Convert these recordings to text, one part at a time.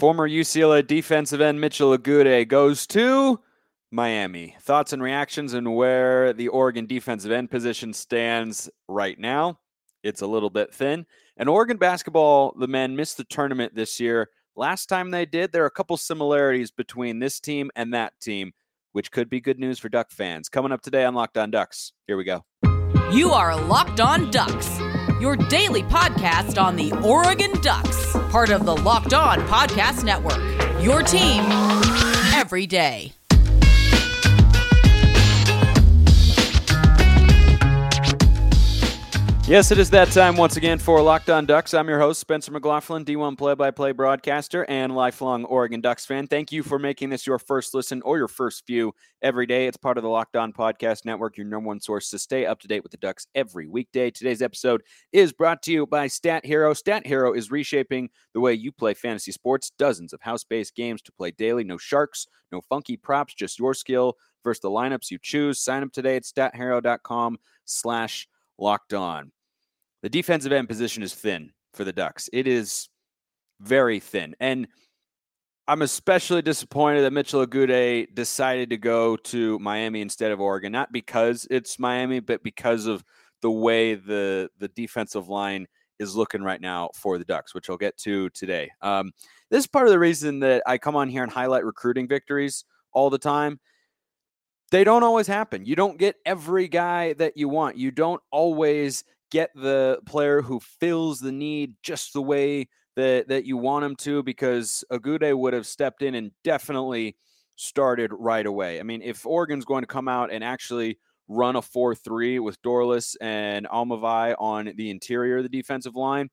Former UCLA defensive end Mitchell Agude goes to Miami. Thoughts and reactions and where the Oregon defensive end position stands right now. It's a little bit thin. And Oregon basketball, the men missed the tournament this year. Last time they did, there are a couple similarities between this team and that team, which could be good news for Duck fans. Coming up today on Locked On Ducks. Here we go. You are Locked On Ducks, your daily podcast on the Oregon Ducks, part of the Locked On Podcast Network. Your team every day. Yes, it is that time once again for Locked On Ducks. I'm your host, Spencer McLaughlin, D1 play by play broadcaster and lifelong Oregon Ducks fan. Thank you for making this your first listen or your first view every day. It's part of the Locked On Podcast Network, your number one source to stay up to date with the Ducks every weekday. Today's episode is brought to you by Stat Hero. Stat Hero is reshaping the way you play fantasy sports. Dozens of house based games to play daily. No sharks, no funky props, just your skill versus the lineups you choose. Sign up today at stathero.com slash locked on. The defensive end position is thin for the Ducks. It is very thin. And I'm especially disappointed that Mitchell Agude decided to go to Miami instead of Oregon, not because it's Miami, but because of the way the the defensive line is looking right now for the Ducks, which I'll get to today. Um, this is part of the reason that I come on here and highlight recruiting victories all the time. They don't always happen. You don't get every guy that you want. You don't always get the player who fills the need just the way that that you want him to because Agude would have stepped in and definitely started right away. I mean, if Oregon's going to come out and actually run a 4-3 with Dorlus and Aumavae on the interior of the defensive line,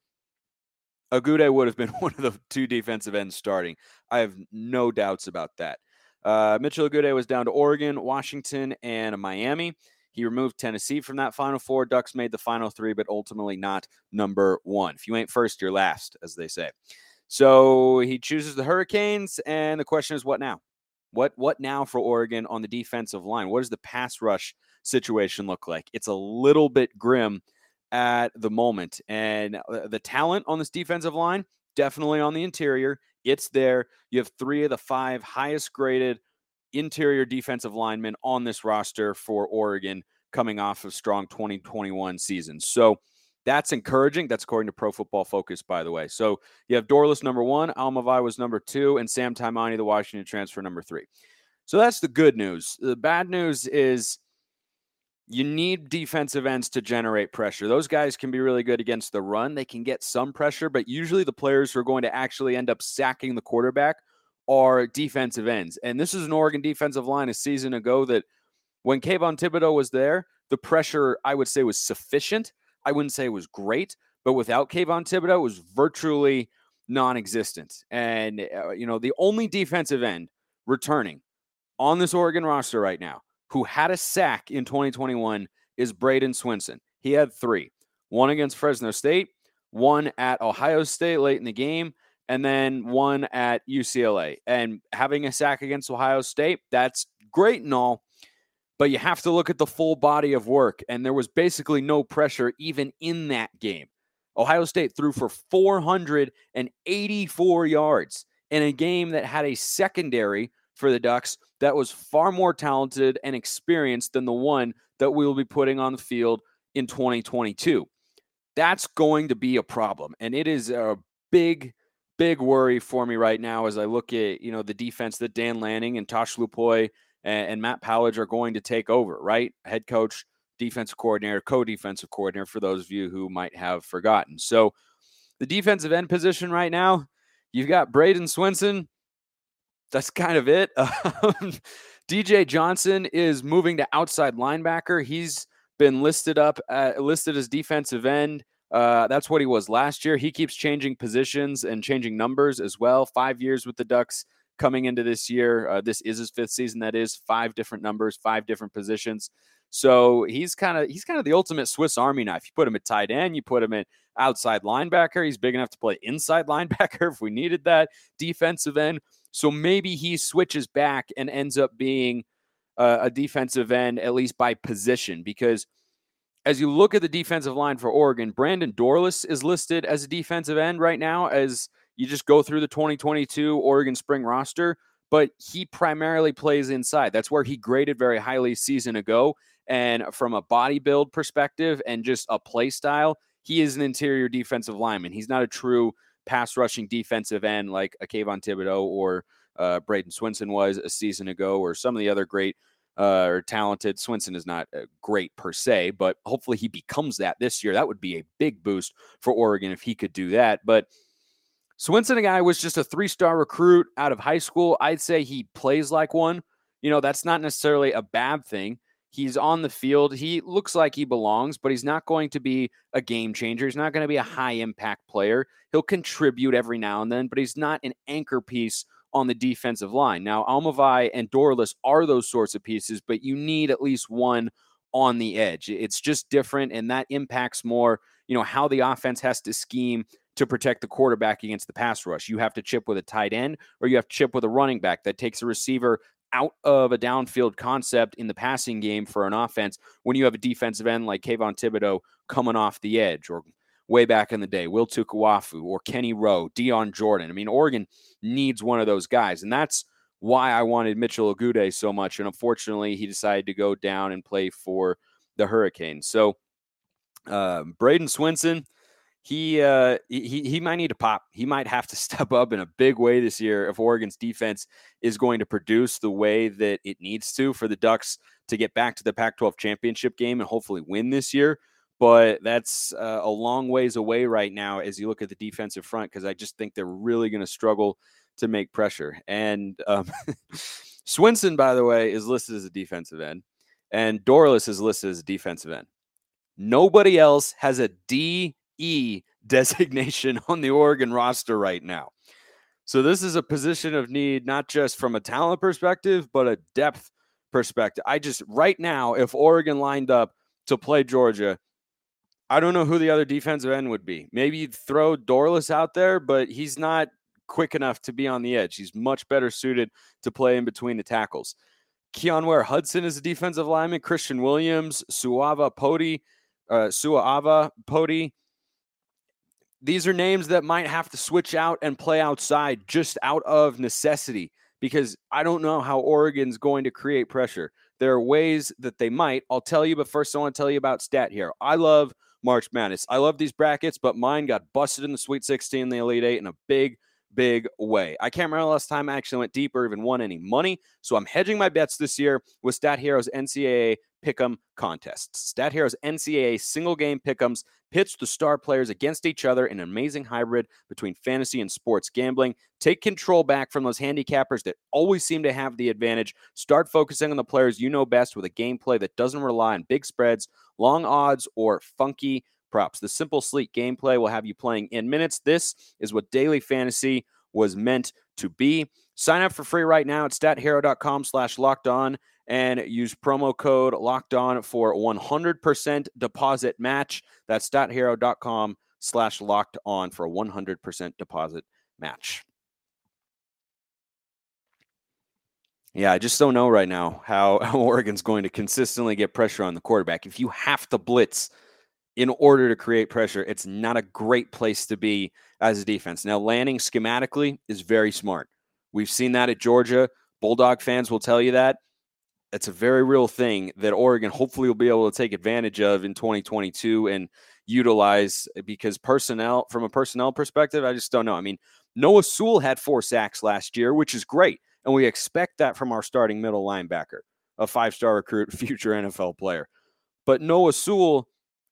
Agude would have been one of the two defensive ends starting. I have no doubts about that. Uh, Mitchell Agude was down to Oregon, Washington, and Miami. He removed Tennessee from that Final Four. Ducks made the Final Three, but ultimately not number one. If you ain't first, you're last, as they say. So he chooses the Hurricanes, and the question is, what now? What what now for Oregon on the defensive line? What does the pass rush situation look like? It's a little bit grim at the moment, and uh, the talent on this defensive line definitely on the interior. It's there. You have three of the five highest graded interior defensive linemen on this roster for Oregon coming off of strong 2021 season. So that's encouraging. That's according to Pro Football Focus, by the way. So you have Dorlus number one, Aumavae was number two, and Sam Taimani, the Washington transfer, number three. So that's the good news. The bad news is you need defensive ends to generate pressure. Those guys can be really good against the run. They can get some pressure, but usually the players who are going to actually end up sacking the quarterback are defensive ends. And this is an Oregon defensive line a season ago that when Kayvon Thibodeaux was there, the pressure I would say was sufficient. I wouldn't say it was great, but without Kayvon Thibodeaux, it was virtually non-existent. And uh, you know, the only defensive end returning on this Oregon roster right now who had a sack in 2021 is Bradyn Swinson. He had three: one against Fresno State, one at Ohio State late in the game, and then one at UCLA. And having a sack against Ohio State, that's great and all, but you have to look at the full body of work. And there was basically no pressure even in that game. Ohio State threw for 484 yards in a game that had a secondary for the Ducks that was far more talented and experienced than the one that we will be putting on the field in 2022. That's going to be a problem. And it is a big big worry for me right now as I look at you know the defense that Dan Lanning and Tosh Lupoi and, and Matt Powledge are going to take over. Right, head coach, defensive coordinator, co-defensive coordinator. For those of you who might have forgotten, so the defensive end position right now, you've got Bradyn Swinson. That's kind of it. Um, DJ Johnson is moving to outside linebacker. He's been listed up uh, listed as defensive end. Uh, that's what he was last year. He keeps changing positions and changing numbers as well. Five years with the Ducks coming into this year. Uh, this is his fifth season. That is five different numbers, five different positions. So he's kind of he's kind of the ultimate Swiss Army knife. You put him at tight end, you put him at outside linebacker. He's big enough to play inside linebacker if we needed that defensive end. So maybe he switches back and ends up being uh, a defensive end at least by position because as you look at the defensive line for Oregon, Brandon Dorlus is listed as a defensive end right now as You just go through the 2022 Oregon spring roster, but he primarily plays inside. That's where he graded very highly season ago. And from a body build perspective and just a play style, he is an interior defensive lineman. He's not a true pass rushing defensive end like a Kayvon Thibodeaux or uh, Bradyn Swinson was a season ago, or some of the other great uh, or talented. Swinson is not uh, great per se, but hopefully he becomes that this year. That would be a big boost for Oregon if he could do that. But Swinson, a guy was just a three star recruit out of high school. I'd say he plays like one. You know, that's not necessarily a bad thing. He's on the field. He looks like he belongs, but he's not going to be a game changer. He's not going to be a high impact player. He'll contribute every now and then, but he's not an anchor piece on the defensive line. Now, Aumavae and Dorlus are those sorts of pieces, but you need at least one on the edge. It's just different, and that impacts more, you know, how the offense has to scheme to protect the quarterback against the pass rush. You have to chip with a tight end, or you have to chip with a running back that takes a receiver out of a downfield concept in the passing game for an offense when you have a defensive end like Kayvon Thibodeaux coming off the edge or way back in the day, Will Tukuafu or Kenny Rowe, Dion Jordan. I mean, Oregon needs one of those guys. And that's why I wanted Mitchell Agude so much. And unfortunately, he decided to go down and play for the Hurricanes. So, uh, Bradyn Swinson, he, uh, he he might need to pop. He might have to step up in a big way this year if Oregon's defense is going to produce the way that it needs to for the Ducks to get back to the Pac-12 championship game and hopefully win this year but that's uh, a long ways away right now as you look at the defensive front because I just think they're really going to struggle to make pressure. And um, Swinson, by the way, is listed as a defensive end, and Dorlus is listed as a defensive end. Nobody else has a DE designation on the Oregon roster right now. So this is a position of need, not just from a talent perspective, but a depth perspective. I just right now, if Oregon lined up to play Georgia, I don't know who the other defensive end would be. Maybe throw Dorlus out there, but he's not quick enough to be on the edge. He's much better suited to play in between the tackles. Keyon Ware-Hudson is a defensive lineman. Christian Williams, Sua'ava Poti, uh, Sua'ava Poti. These are names that might have to switch out and play outside just out of necessity because I don't know how Oregon's going to create pressure. There are ways that they might. I'll tell you, but first I want to tell you about Stat Hero. I love March Madness. I love these brackets, but mine got busted in the Sweet 16, the Elite Eight in a big, big way. I can't remember the last time I actually went deep or even won any money. So I'm hedging my bets this year with Stat Hero's NCAA Pick'em contests. Stat Hero's NCAA single game pick'ems pitch the star players against each other in an amazing hybrid between fantasy and sports gambling. Take control back from those handicappers that always seem to have the advantage. Start focusing on the players you know best with a gameplay that doesn't rely on big spreads, long odds, or funky props. The simple, sleek gameplay will have you playing in minutes. This is what daily fantasy was meant to be. Sign up for free right now at stathero.com slash locked on and use promo code locked on for 100% deposit match. That's stathero.com slash locked on for a 100% deposit match. Yeah, I just don't know right now how, how Oregon's going to consistently get pressure on the quarterback. If you have to blitz in order to create pressure, it's not a great place to be as a defense. Now, Lanning schematically is very smart. We've seen that at Georgia. Bulldog fans will tell you that it's a very real thing that Oregon hopefully will be able to take advantage of in 2022 and utilize eh, because personnel from a personnel perspective, I just don't know. I mean, Noah Sewell had four sacks last year, which is great. And we expect that from our starting middle linebacker, a five star recruit, future NFL player. But Noah Sewell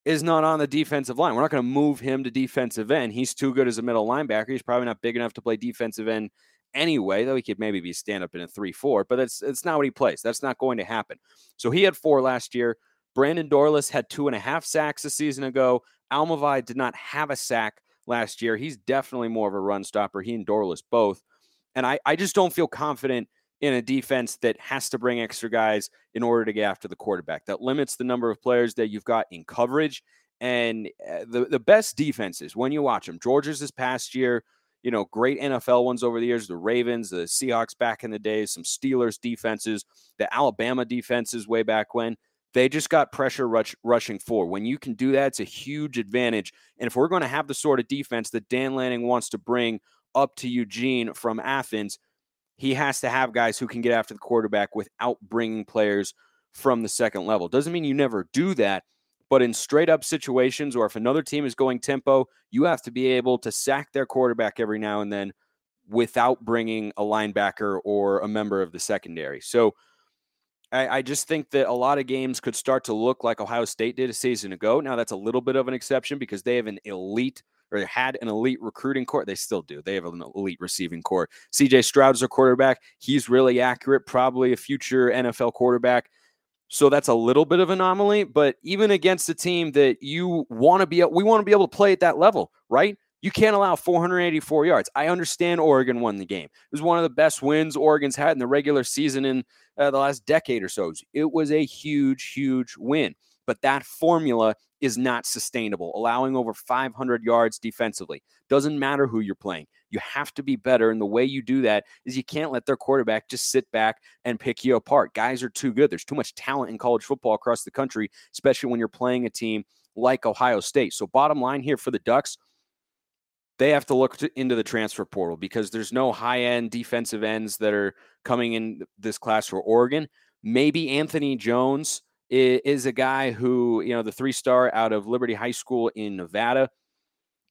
is not on the defensive line. We're not going to move him to defensive end. He's too good as a middle linebacker. He's probably not big enough to play defensive end anyway, though he could maybe be stand up in a 3 4, but that's it's not what he plays. That's not going to happen. So he had four last year. Brandon Dorlus had two and a half sacks a season ago. Aumavae did not have a sack last year. He's definitely more of a run stopper. He and Dorlus both. And I, I just don't feel confident in a defense that has to bring extra guys in order to get after the quarterback. That limits the number of players that you've got in coverage. And uh, the, the best defenses, when you watch them, Georgia's this past year, you know, great NFL ones over the years, the Ravens, the Seahawks back in the day, some Steelers defenses, the Alabama defenses way back when. They just got pressure rush, rushing for. When you can do that, it's a huge advantage. And if we're going to have the sort of defense that Dan Lanning wants to bring up to Eugene from Athens, he has to have guys who can get after the quarterback without bringing players from the second level. Doesn't mean you never do that, but in straight up situations or if another team is going tempo, you have to be able to sack their quarterback every now and then without bringing a linebacker or a member of the secondary. So I, I, just think that a lot of games could start to look like Ohio State did a season ago. Now that's a little bit of an exception because they have an elite or had an elite recruiting corps. They still do. They have an elite receiving corps. CJ Stroud is their quarterback. He's really accurate, probably a future NFL quarterback. So that's a little bit of anomaly, but even against a team that you want to be, we want to be able to play at that level, right? You can't allow 484 yards. I understand Oregon won the game. It was one of the best wins Oregon's had in the regular season in uh, the last decade or so. It was a huge, huge win. But that formula is not sustainable, allowing over 500 yards defensively. Doesn't matter who you're playing. You have to be better. And the way you do that is you can't let their quarterback just sit back and pick you apart. Guys are too good. There's too much talent in college football across the country, especially when you're playing a team like Ohio State. So, bottom line here for the Ducks, they have to look to, into the transfer portal because there's no high end defensive ends that are coming in this class for Oregon. Maybe Anthony Jones is a guy who, you know, the three star out of Liberty High School in Nevada.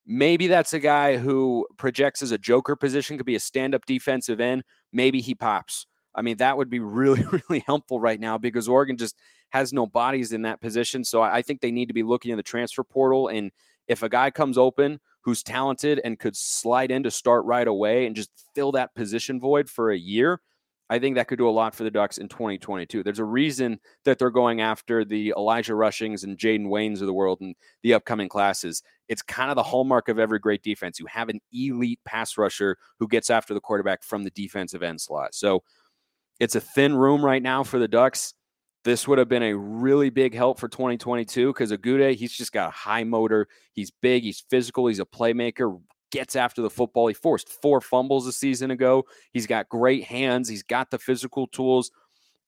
Maybe that's a guy who projects as a joker position, could be a stand up defensive end. Maybe he pops. I mean, that would be really, really helpful right now because Oregon just has no bodies in that position. So I think they need to be looking in the transfer portal. And if a guy comes open who's talented and could slide in to start right away and just fill that position void for a year, I think that could do a lot for the Ducks in 2022. There's a reason that they're going after the Elijah Rushings and Jayden Waynes of the world in the upcoming classes. It's kind of the hallmark of every great defense. You have an elite pass rusher who gets after the quarterback from the defensive end slot. So it's a thin room right now for the Ducks. This would have been a really big help for 2022 because Agude, he's just got a high motor. He's big, he's physical, he's a playmaker, gets after the football. He forced four fumbles a season ago. He's got great hands. He's got the physical tools.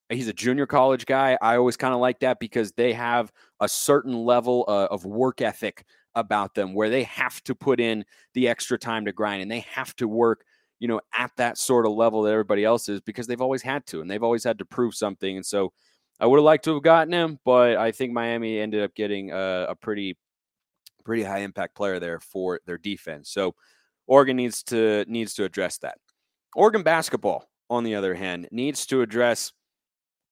He's a junior college guy. I always kind of like that because they have a certain level uh, of work ethic about them where they have to put in the extra time to grind and they have to work, you know, at that sort of level that everybody else is because they've always had to and they've always had to prove something. And so I would have liked to have gotten him, but I think Miami ended up getting a, a pretty pretty high impact player there for their defense. So Oregon needs to needs to address that. Oregon basketball, on the other hand, needs to address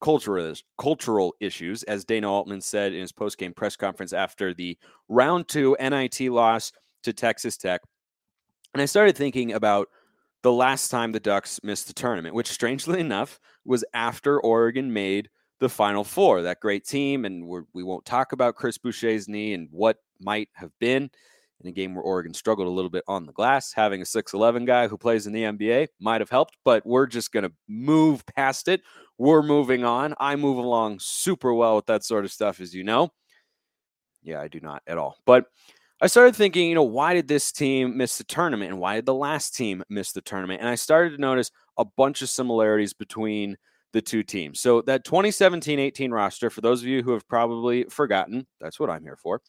cultural cultural issues, as Dana Altman said in his postgame press conference after the round two NIT loss to Texas Tech. And I started thinking about the last time the Ducks missed the tournament, which strangely enough was after Oregon made the Final Four, that great team. And we're, we will not talk about Chris Boucher's knee and what might have been in a game where Oregon struggled a little bit on the glass. Having a 6'11 guy who plays in the NBA might have helped, but we're just going to move past it. We're moving on. I move along super well with that sort of stuff, as you know. Yeah, I do not at all. But I started thinking, you know, why did this team miss the tournament and why did the last team miss the tournament? And I started to notice a bunch of similarities between the two teams. So that 2017-18 roster, for those of you who have probably forgotten, that's what I'm here for.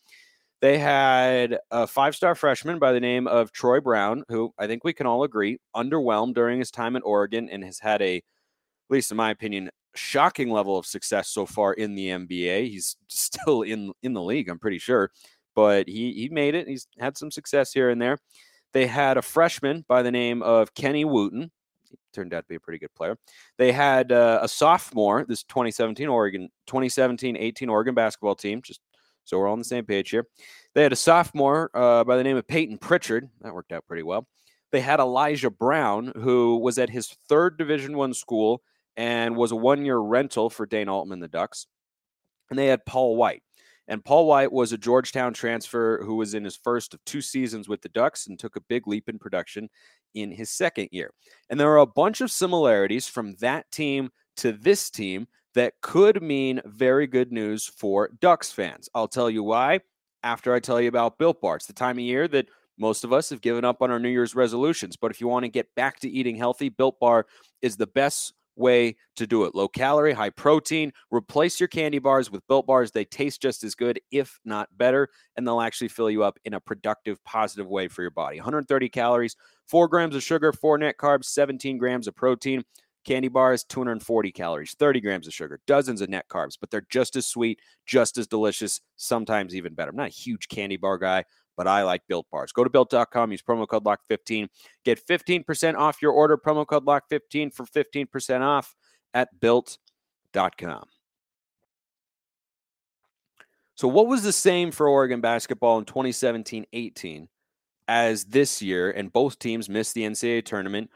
They had a five-star freshman by the name of Troy Brown, who I think we can all agree underwhelmed during his time at Oregon and has had a, at least in my opinion, shocking level of success so far in the NBA. He's still in in the league, I'm pretty sure, but he he made it. He's had some success here and there. They had a freshman by the name of Kenny Wooten, turned out to be a pretty good player. They had uh, a sophomore, this 2017 Oregon, 2017-18 Oregon basketball team, just so we're all on the same page here. They had a sophomore uh, by the name of Payton Pritchard. That worked out pretty well. They had Elijah Brown, who was at his third Division One school and was a one-year rental for Dane Altman, the Ducks. And they had Paul White. And Paul White was a Georgetown transfer who was in his first of two seasons with the Ducks and took a big leap in production in his second year. And there are a bunch of similarities from that team to this team that could mean very good news for Ducks fans. I'll tell you why after I tell you about Built Bar. It's the time of year that most of us have given up on our New Year's resolutions. But if you want to get back to eating healthy, Built Bar is the best way to do it. Low calorie, high protein. Replace your candy bars with built bars. They taste just as good, if not better, and they'll actually fill you up in a productive, positive way for your body. 130 calories, four grams of sugar, four net carbs, 17 grams of protein. Candy bars, 240 calories, 30 grams of sugar, dozens of net carbs, but they're just as sweet, just as delicious, sometimes even better. I'm not a huge candy bar guy, but I like built bars. Go to built.com, use promo code LOCK15, get 15% off your order, promo code LOCK15 for 15% off at built.com. So, what was the same for Oregon basketball in 2017 18 as this year? And both teams missed the NCAA tournament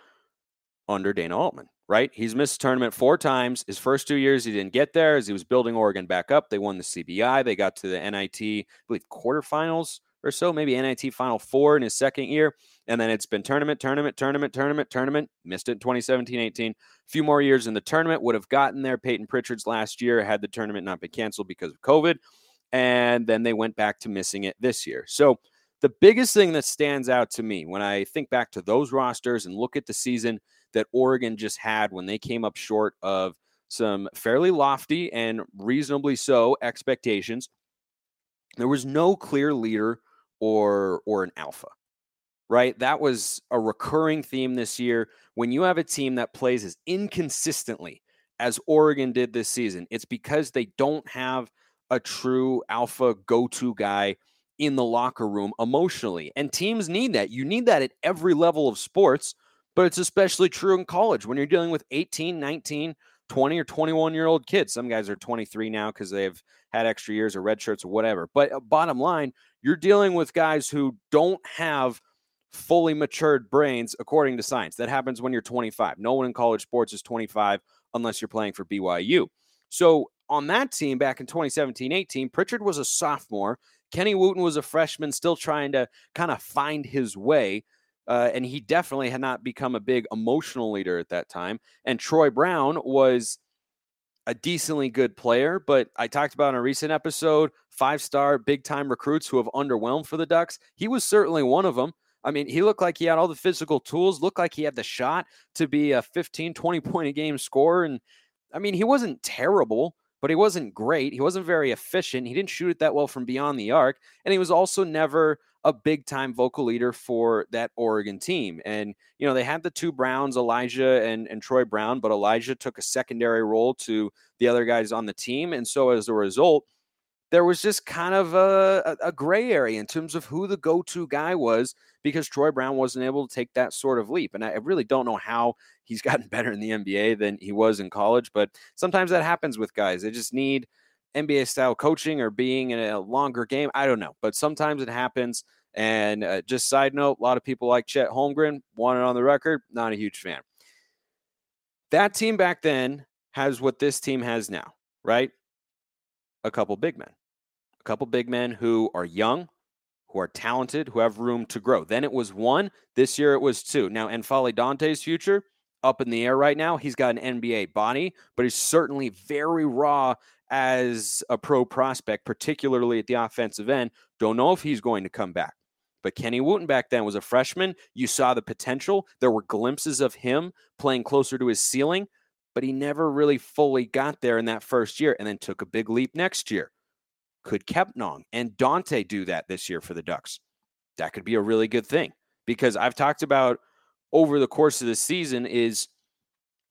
under Dana Altman right? He's missed the tournament four times. His first two years, he didn't get there as he was building Oregon back up. They won the CBI. They got to the NIT, I believe, quarterfinals or so, maybe NIT Final Four in his second year. And then it's been tournament, tournament, tournament, tournament, tournament. Missed it in 2017 18. A few more years in the tournament would have gotten there. Payton Pritchard's last year had the tournament not been canceled because of COVID. And then they went back to missing it this year. So, the biggest thing that stands out to me when I think back to those rosters and look at the season that Oregon just had when they came up short of some fairly lofty and reasonably so expectations. There was no clear leader or or an alpha. Right? That was a recurring theme this year. When you have a team that plays as inconsistently as Oregon did this season, it's because they don't have a true alpha go-to guy in the locker room emotionally. And teams need that. You need that at every level of sports but it's especially true in college when you're dealing with 18, 19, 20 or 21 year old kids. Some guys are 23 now because they've had extra years or red shirts or whatever. But uh, bottom line, you're dealing with guys who don't have fully matured brains according to science. That happens when you're 25. No one in college sports is 25 unless you're playing for BYU. So on that team back in 2017 18, Pritchard was a sophomore. Kenny Wooten was a freshman, still trying to kind of find his way. Uh, and he definitely had not become a big emotional leader at that time. And Troy Brown was a decently good player, but I talked about in a recent episode five star big time recruits who have underwhelmed for the Ducks. He was certainly one of them. I mean, he looked like he had all the physical tools, looked like he had the shot to be a 15, 20 point a game scorer. And I mean, he wasn't terrible, but he wasn't great. He wasn't very efficient. He didn't shoot it that well from beyond the arc. And he was also never a big time vocal leader for that Oregon team. And, you know, they had the two Browns, Elijah and, and Troy Brown, but Elijah took a secondary role to the other guys on the team. And so as a result, there was just kind of a, a gray area in terms of who the go to guy was because Troy Brown wasn't able to take that sort of leap. And I really don't know how he's gotten better in the NBA than he was in college, but sometimes that happens with guys. They just need NBA style coaching or being in a longer game. I don't know, but sometimes it happens. And uh, just side note, a lot of people like Chet Holmgren, wanted on the record, not a huge fan. That team back then has what this team has now, right? A couple big men, a couple big men who are young, who are talented, who have room to grow. Then it was one. This year it was two. Now, N'Faly Dante's future up in the air right now. He's got an NBA body, but he's certainly very raw as a pro prospect, particularly at the offensive end. Don't know if he's going to come back. But Kenny Wooten back then was a freshman. You saw the potential. There were glimpses of him playing closer to his ceiling, but he never really fully got there in that first year and then took a big leap next year. Could Kepnang and Dante do that this year for the Ducks? That could be a really good thing because I've talked about over the course of the season is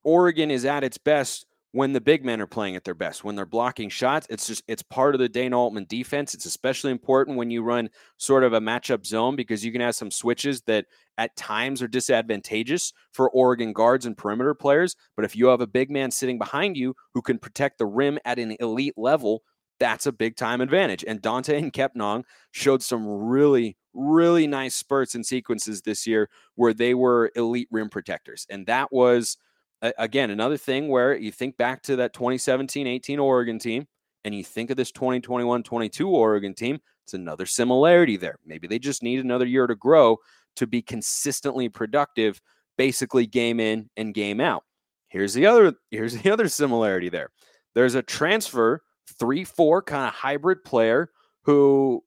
Oregon is at its best when the big men are playing at their best, when they're blocking shots. It's just it's part of the Dana Altman defense. It's especially important when you run sort of a matchup zone because you can have some switches that at times are disadvantageous for Oregon guards and perimeter players. But if you have a big man sitting behind you who can protect the rim at an elite level, that's a big time advantage. And Dante and Kepnang showed some really, really nice spurts and sequences this year where they were elite rim protectors. And that was again, another thing where you think back to that 2017 18 Oregon team and you think of this 2021 22 Oregon team, it's another similarity there. Maybe they just need another year to grow to be consistently productive, basically game in and game out. Here's the other here's the other similarity there. There's a transfer 3-4 kind of hybrid player who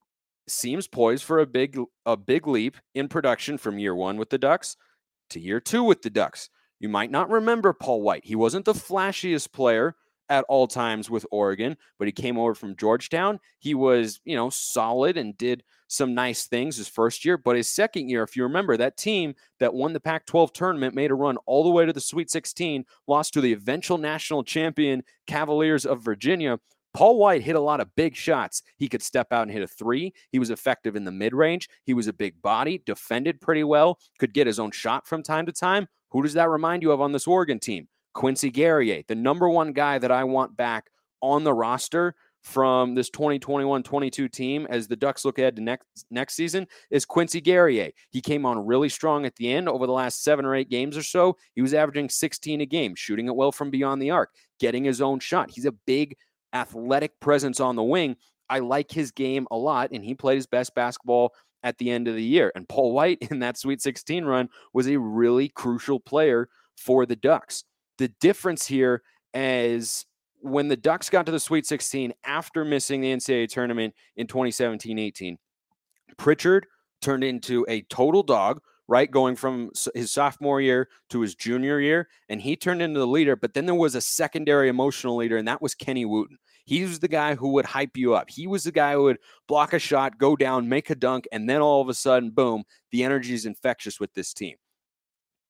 seems poised for a big a big leap in production from year 1 with the Ducks to year 2 with the Ducks. You might not remember Paul White. He wasn't the flashiest player at all times with Oregon, but he came over from Georgetown. He was, you know, solid and did some nice things his first year. But his second year, if you remember, that team that won the Pac 12 tournament made a run all the way to the Sweet 16, lost to the eventual national champion Cavaliers of Virginia. Paul White hit a lot of big shots. He could step out and hit a three. He was effective in the mid range. He was a big body, defended pretty well, could get his own shot from time to time. Who does that remind you of on this Oregon team? Quincy Guerrier, the number one guy that I want back on the roster from this 2021-22 team as the Ducks look ahead to next next season is Quincy Guerrier. He came on really strong at the end over the last 7 or 8 games or so. He was averaging 16 a game, shooting it well from beyond the arc, getting his own shot. He's a big athletic presence on the wing. I like his game a lot and he played his best basketball at the end of the year. And Paul White in that Sweet 16 run was a really crucial player for the Ducks. The difference here is when the Ducks got to the Sweet 16 after missing the NCAA tournament in 2017 18, Pritchard turned into a total dog, right? Going from his sophomore year to his junior year, and he turned into the leader. But then there was a secondary emotional leader, and that was Kenny Wooten. He was the guy who would hype you up. He was the guy who would block a shot, go down, make a dunk, and then all of a sudden, boom, the energy is infectious with this team.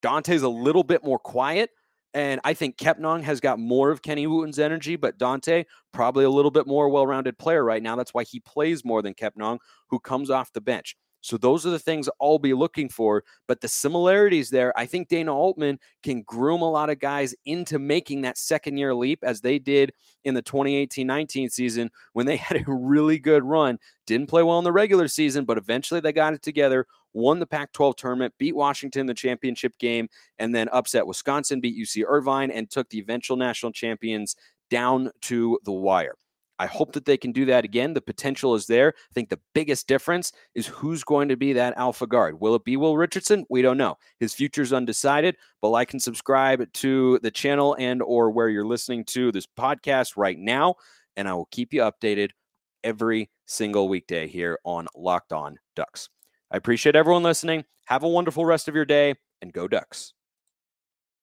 Dante's a little bit more quiet, and I think Kepnang has got more of Kenny Wooten's energy, but Dante, probably a little bit more well rounded player right now. That's why he plays more than Kepnang, who comes off the bench. So those are the things I'll be looking for. But the similarities there, I think Dana Altman can groom a lot of guys into making that second year leap as they did in the 2018 19 season when they had a really good run. Didn't play well in the regular season, but eventually they got it together, won the Pac 12 tournament, beat Washington in the championship game, and then upset Wisconsin, beat UC Irvine, and took the eventual national champions down to the wire. I hope that they can do that again. The potential is there. I think the biggest difference is who's going to be that alpha guard. Will it be Will Richardson? We don't know. His future's undecided, but like and subscribe to the channel and or where you're listening to this podcast right now, and I will keep you updated every single weekday here on Locked On Ducks. I appreciate everyone listening. Have a wonderful rest of your day and go Ducks.